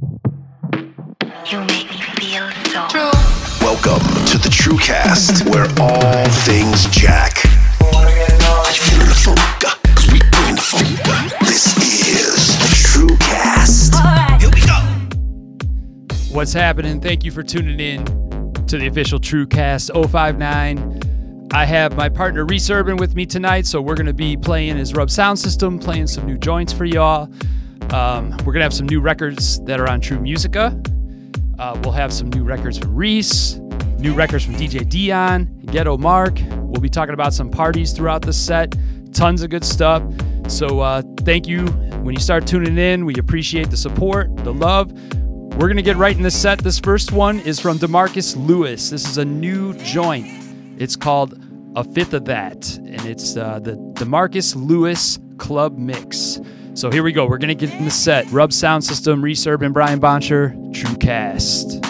You make me feel so True. Welcome to the TrueCast, where all things Jack. Are you feeling the funk? Cause we bring the funk. This is the TrueCast. Here we go. What's happening? Thank you for tuning in to the official TrueCast 059. I have my partner Resurbin with me tonight, so we're going to be playing his Rub Sound System, playing some new joints for y'all. Um, we're going to have some new records that are on True Musica. Uh, we'll have some new records from Reese, new records from DJ Dion, Ghetto Mark. We'll be talking about some parties throughout the set, tons of good stuff. So uh, thank you when you start tuning in. We appreciate the support, the love. We're going to get right in the set. This first one is from Demarcus Lewis. This is a new joint. It's called A Fifth of That, and it's uh, the Demarcus Lewis Club Mix. So here we go. We're going to get in the set. Rub Sound System, Resurb, and Brian Boncher, TrueCast. Bitch,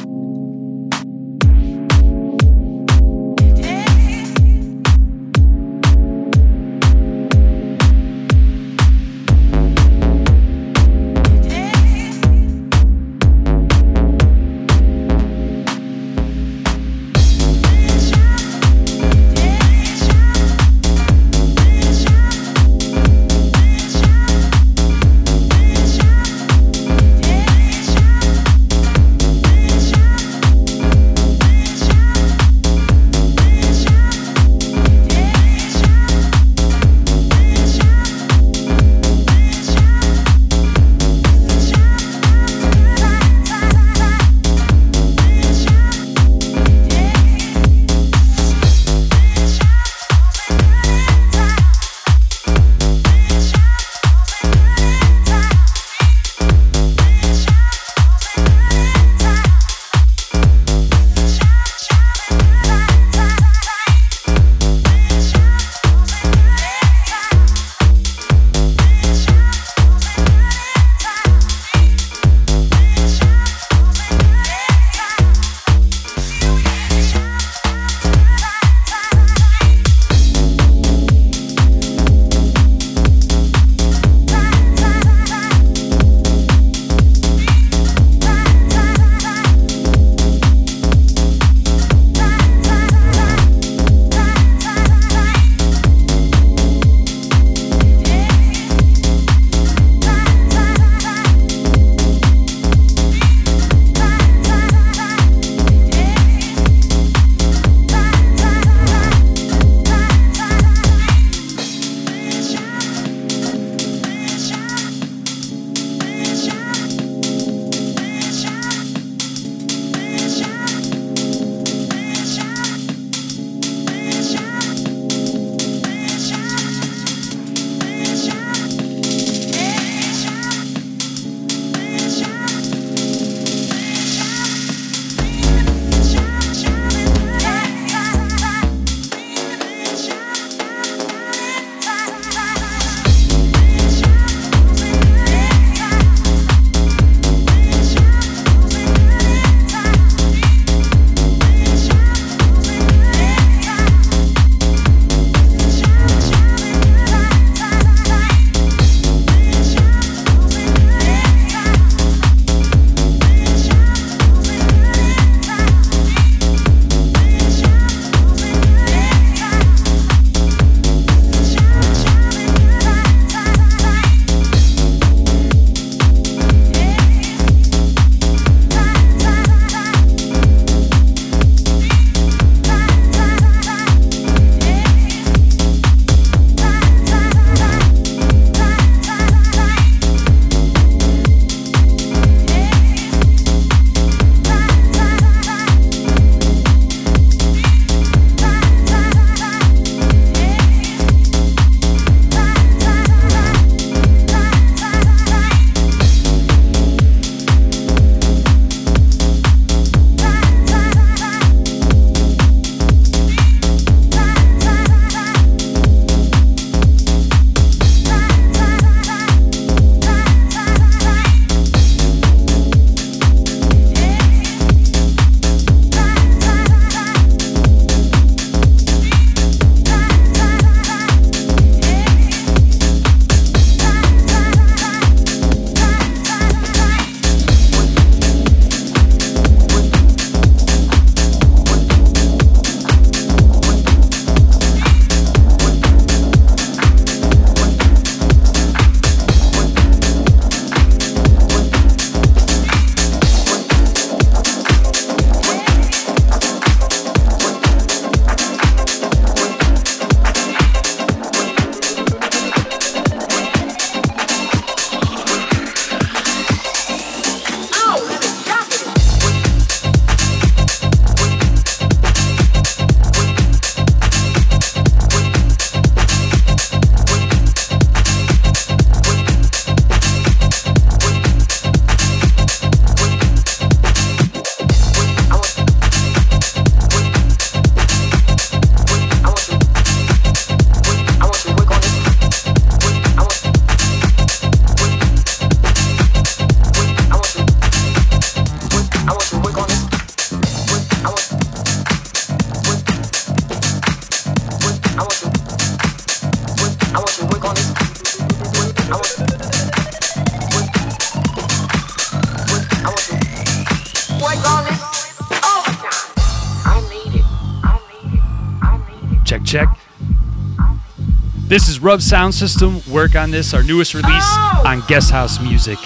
This is Rub Sound System. Work on this, our newest release on Guest House Music.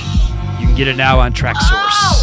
You can get it now on Traxsource. Oh,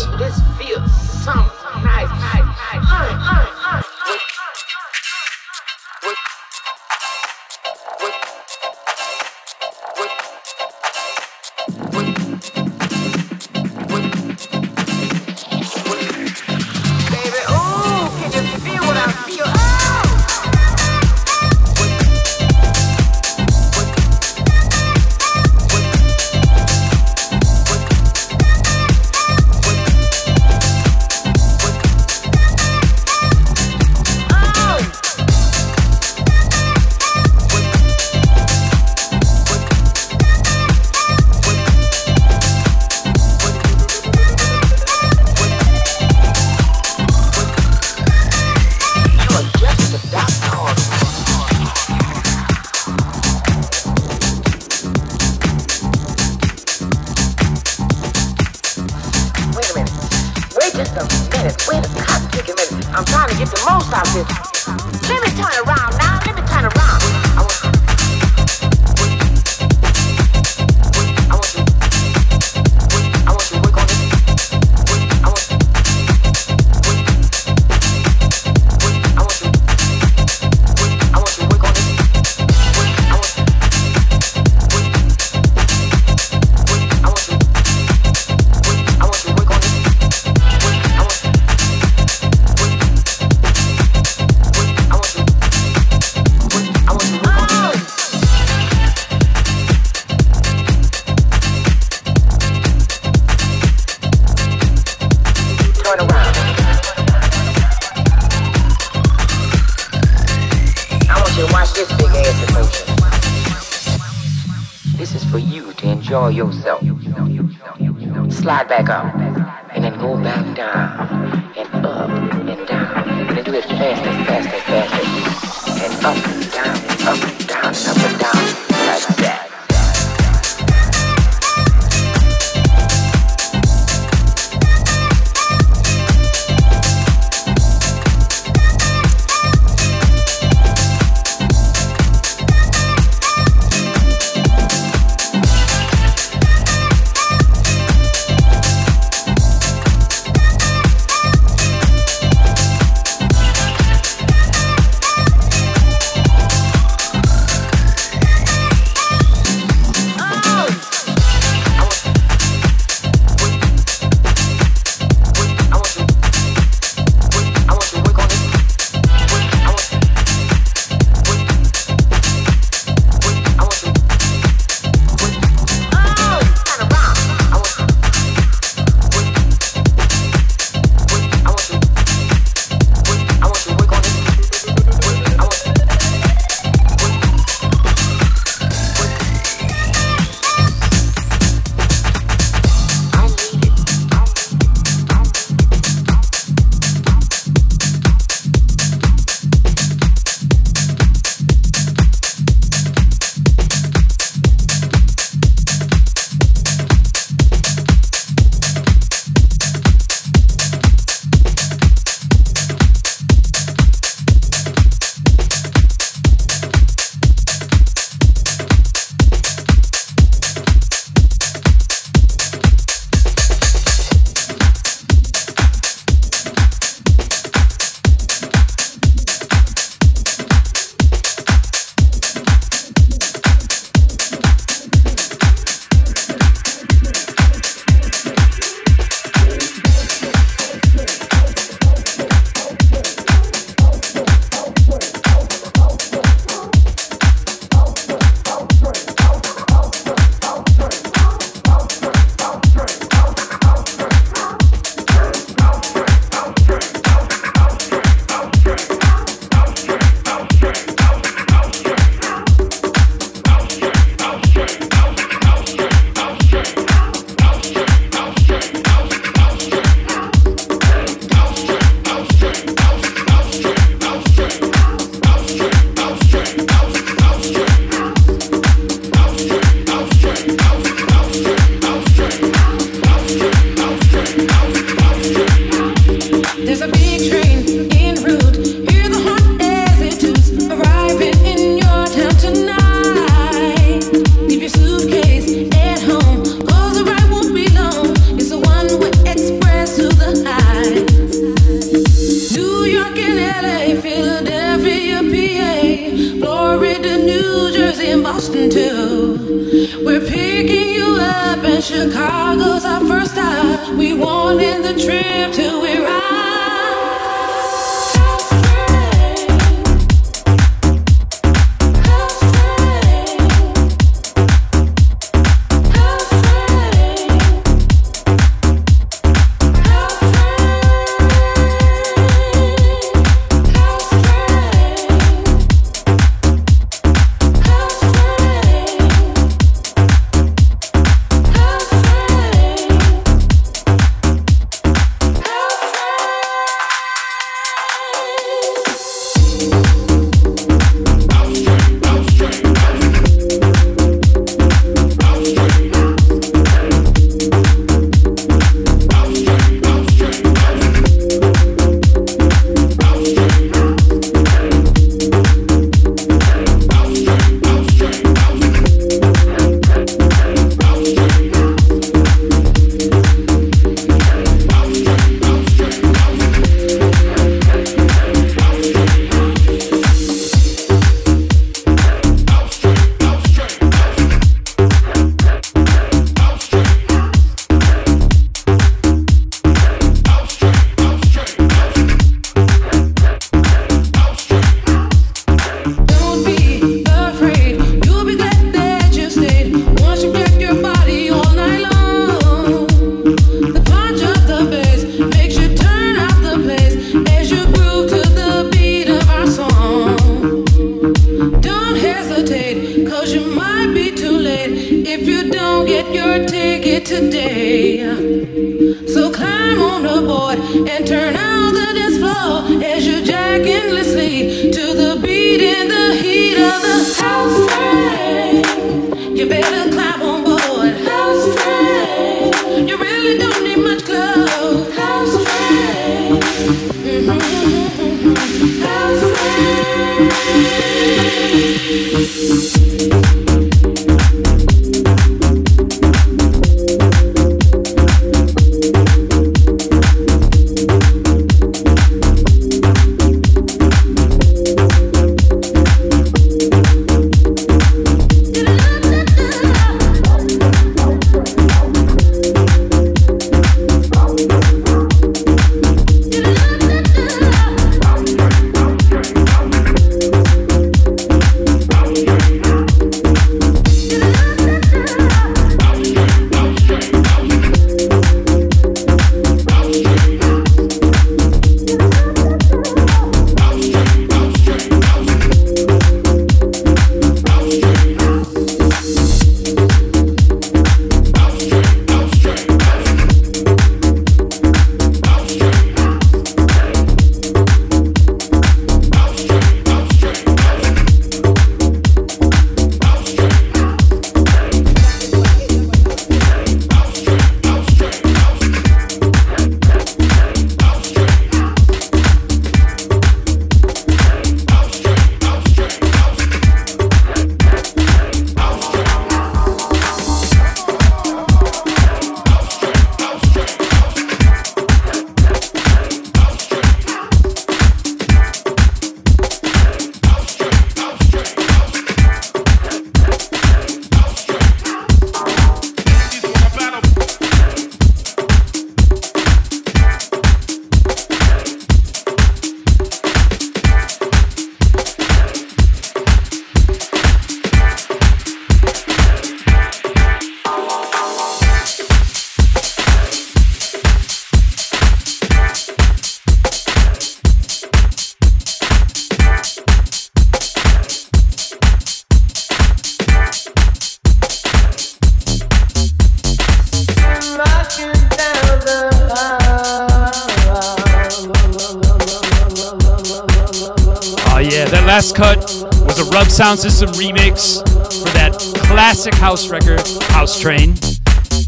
Sound System remix for that classic house record, House Train.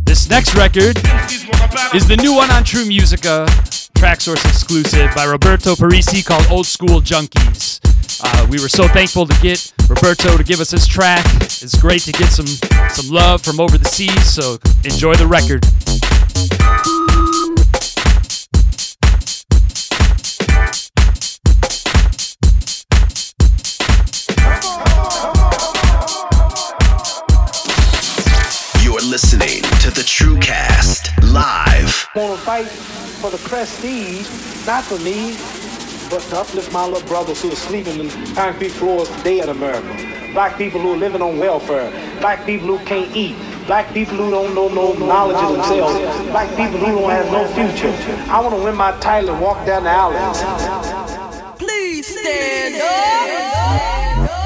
This next record is the new one on True Musica, Traxsource exclusive by Roberto Parisi called Old School Junkies. Uh, we were so thankful to get Roberto to give us this track. It's great to get some some love from over the seas, so enjoy the record. TrueCast live I want to fight for the prestige, not for me, but to uplift my little brothers who are sleeping in concrete floors today in America. Black people who are living on welfare. Black people who can't eat. Black people who don't know no knowledge of themselves. Black people who don't have no future. I want to win my title and walk down the alleys. Please stand up.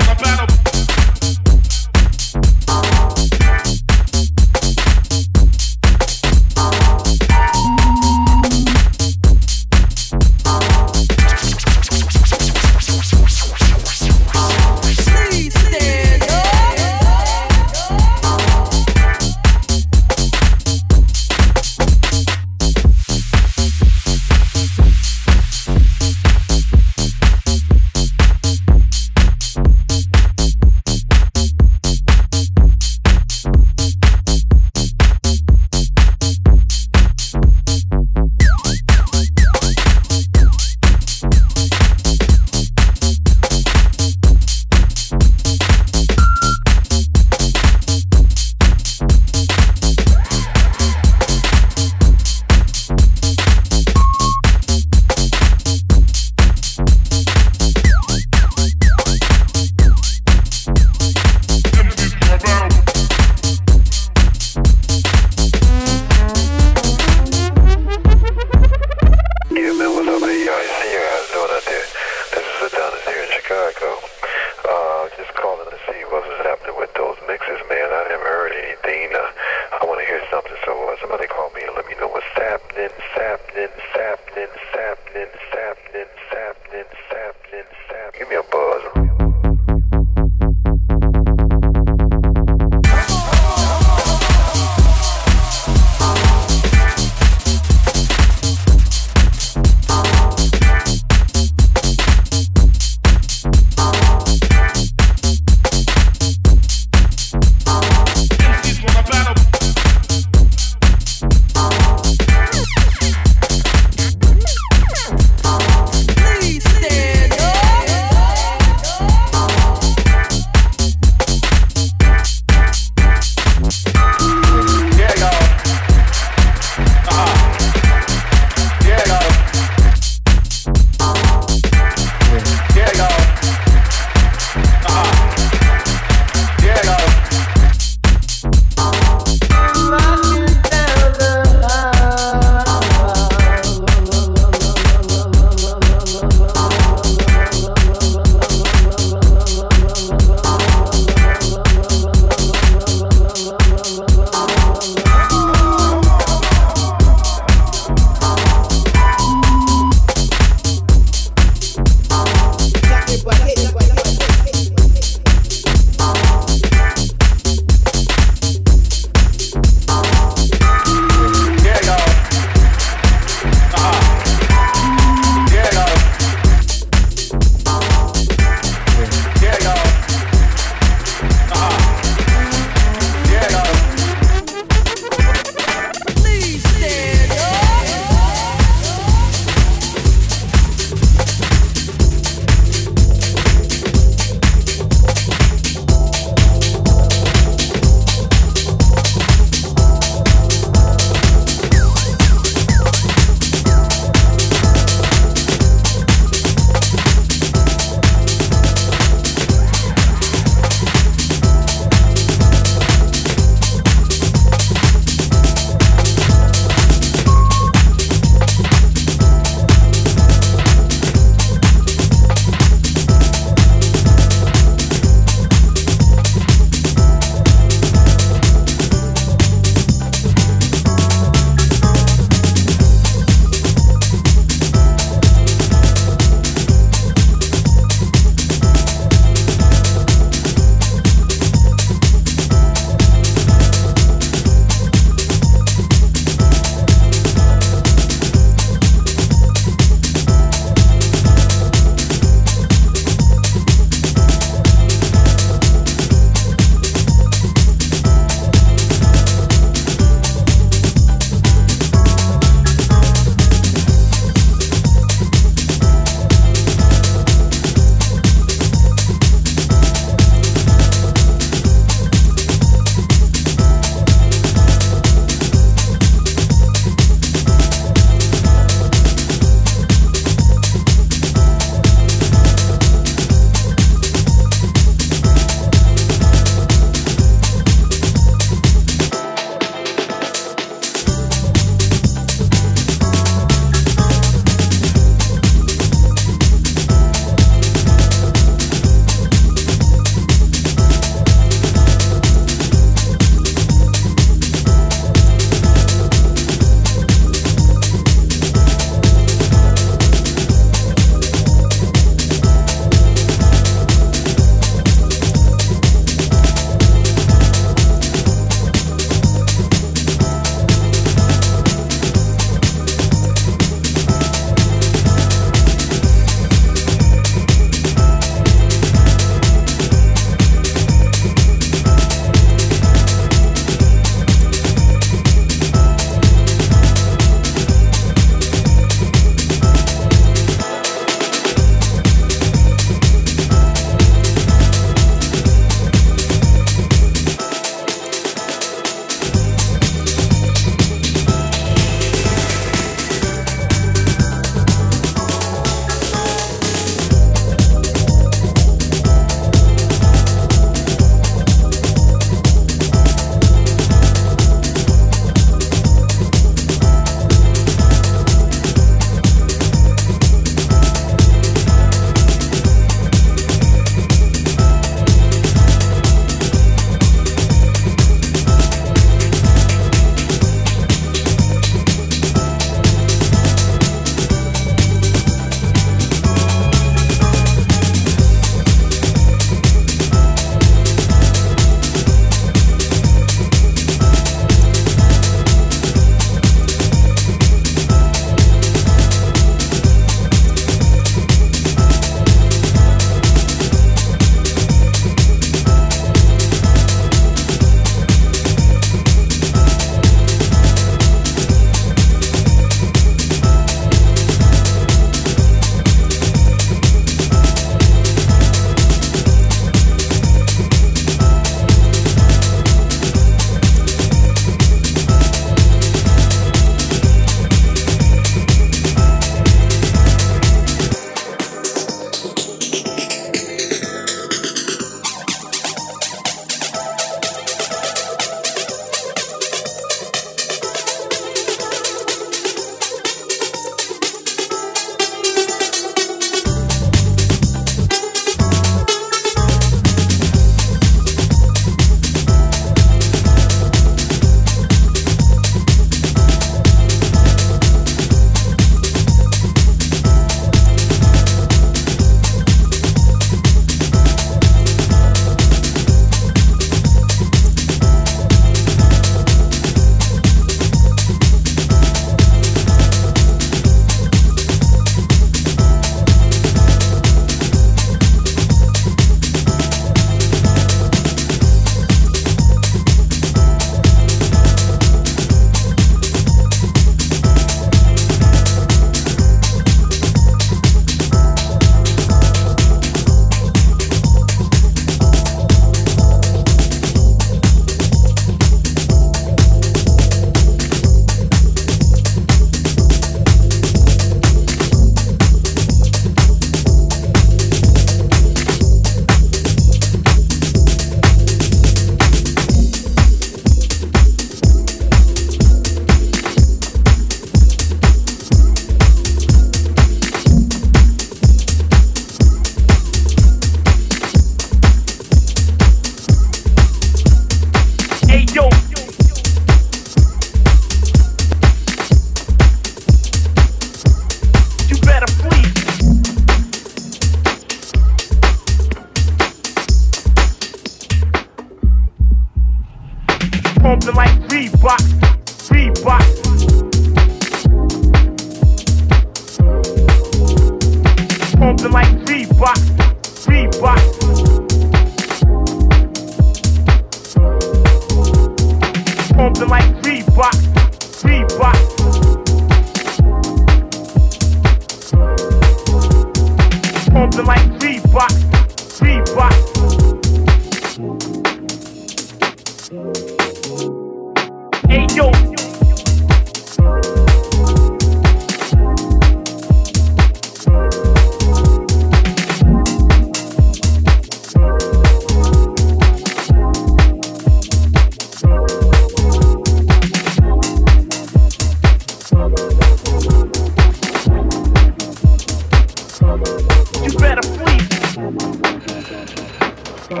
Who's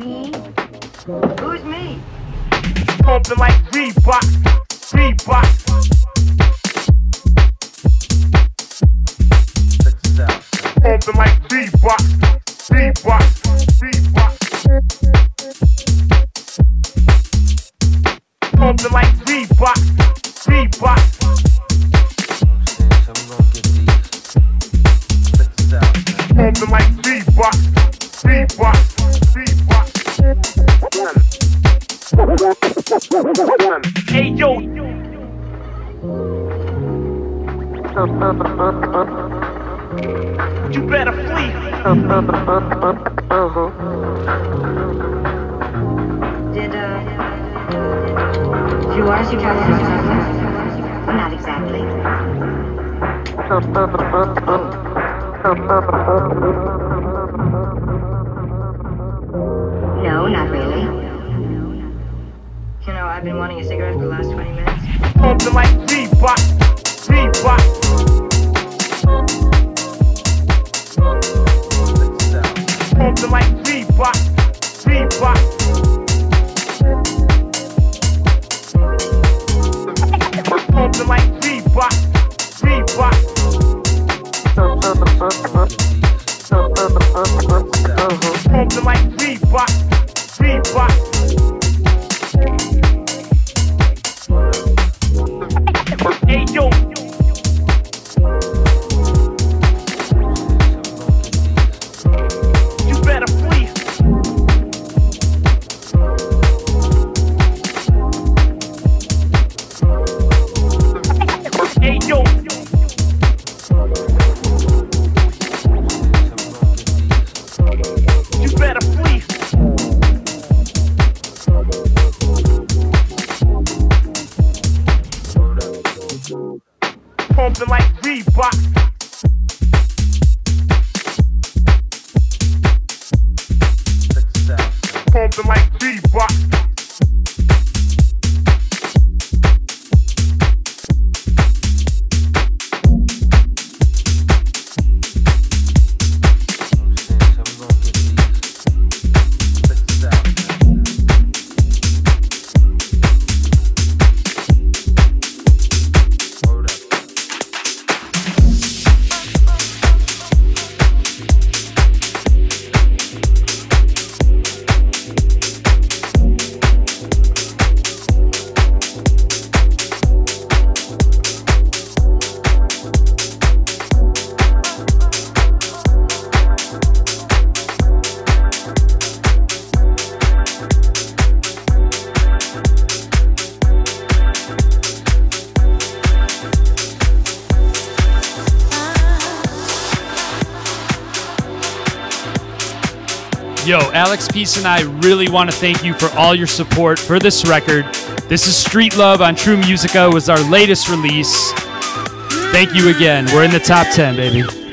me? Who's me? Pumping like Reebok, Reebok. Pumping like Reebok, Reebok. No, not really. You know, I've been wanting a cigarette for the last 20 minutes. Yo, Alex Peace and I really want to thank you for all your support for this record. This is Street Love on True Musica was our latest release. Thank you again. We're in the top 10, baby.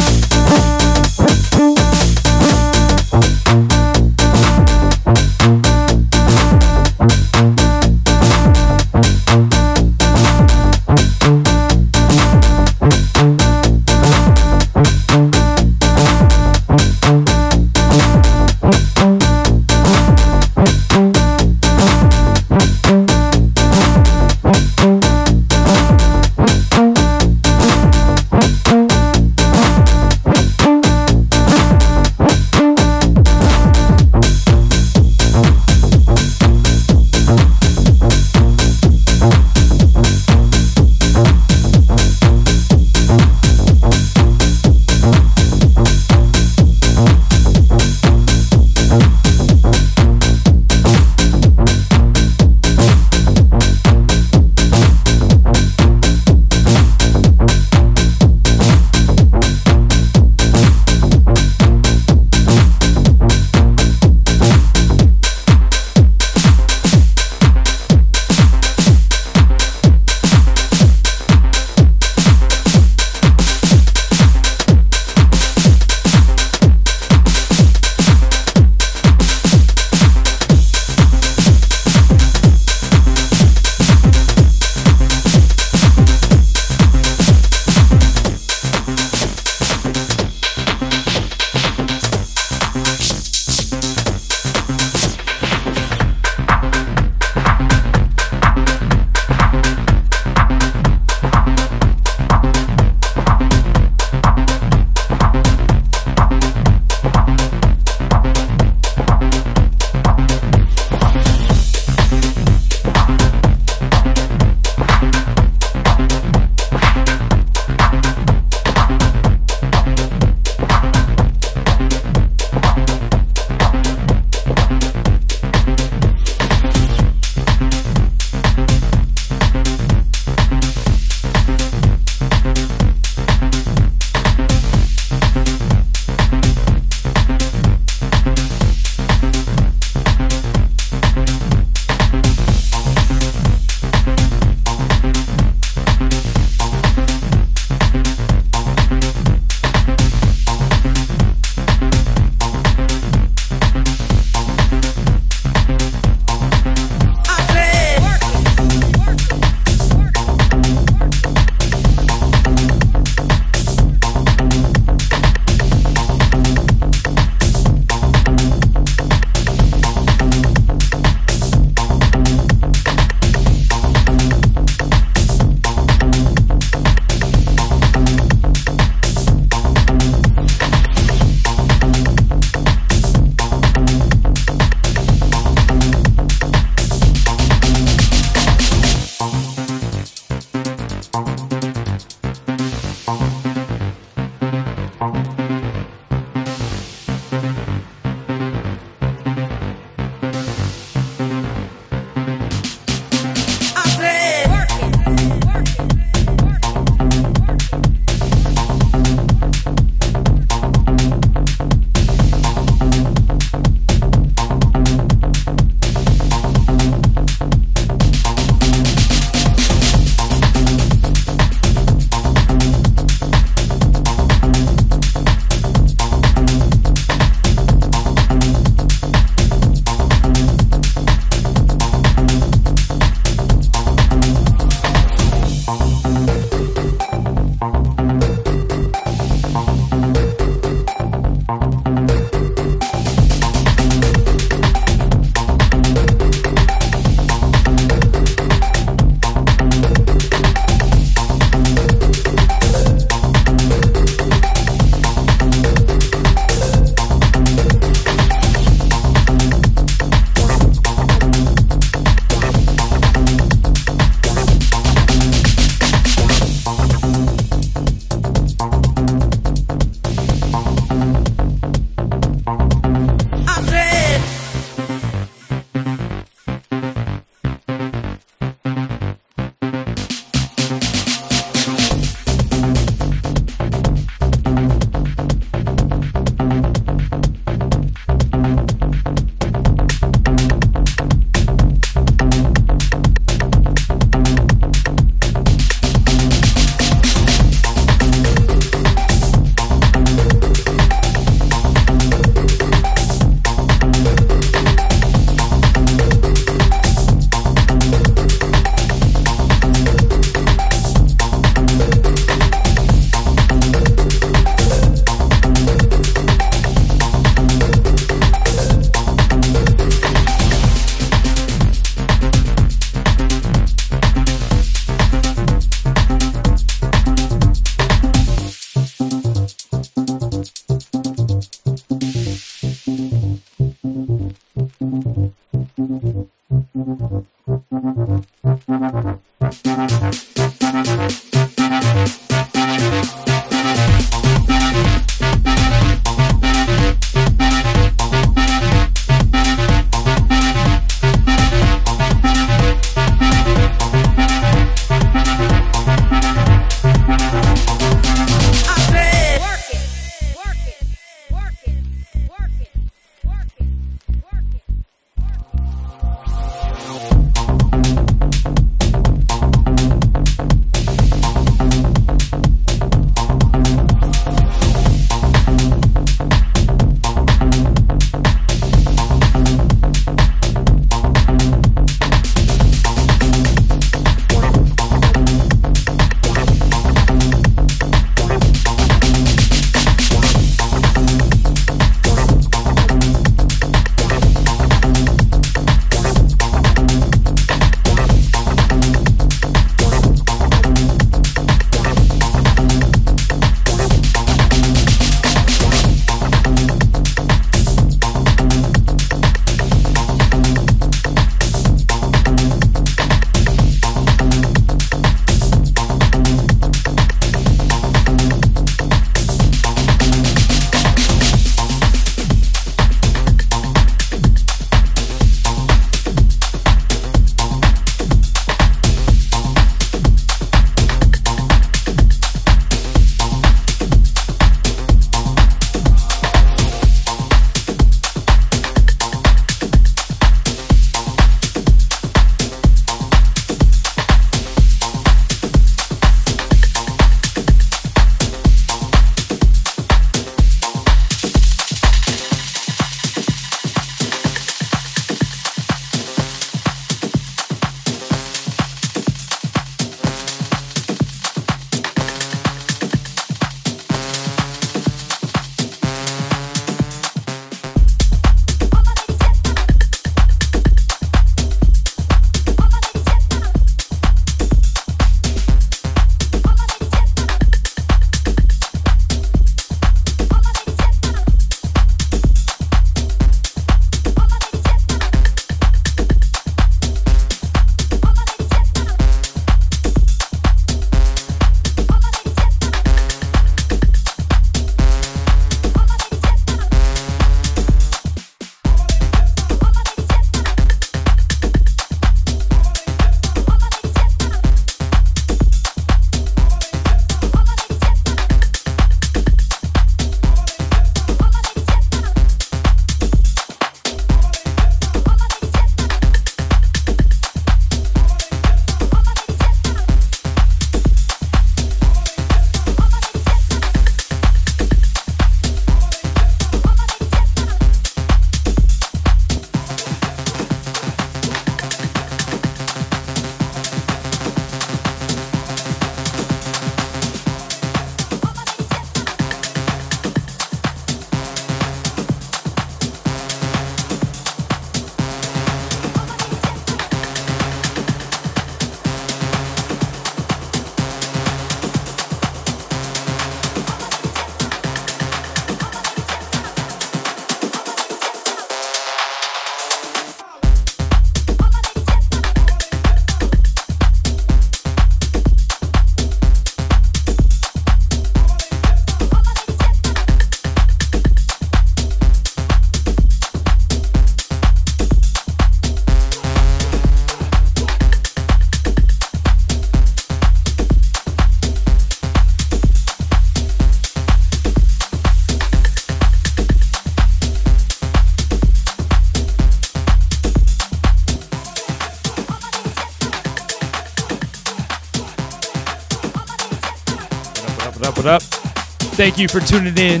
Thank you for tuning in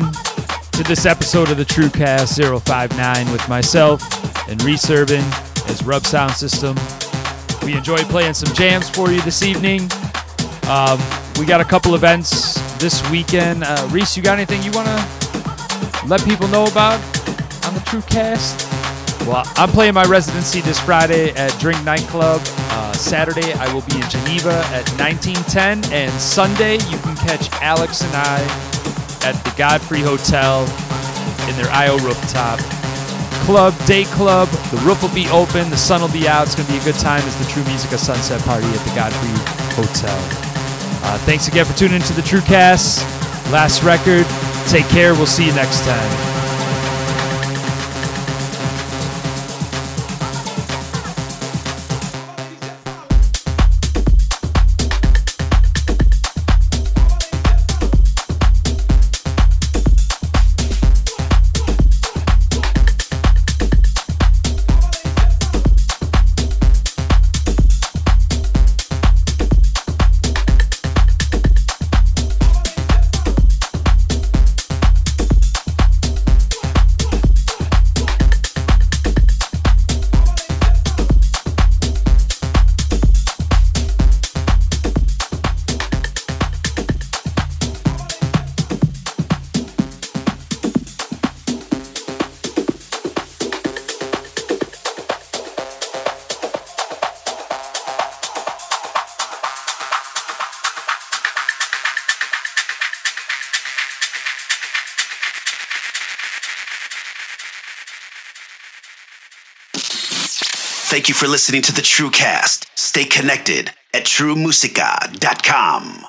to this episode of the TrueCast 059 with myself and Reese Urban as Rub Sound System. We enjoyed playing some jams for you this evening. Um, we got a couple events this weekend. Uh, Reese, you got anything you want to let people know about on the TrueCast? Well, I'm playing my residency this Friday at Drink Nightclub. Uh, Saturday, I will be in Geneva at 1910. And Sunday, you can catch Alex and I Godfrey Hotel in their IO rooftop. Club, day club. The roof will be open. The sun will be out. It's going to be a good time. It's the True Music of Sunset Party at the Godfrey Hotel. Uh, thanks again for tuning into the TrueCast. Last record. Take care. We'll see you next time. Thank you for listening to the TrueCast. Stay connected at truemusica.com.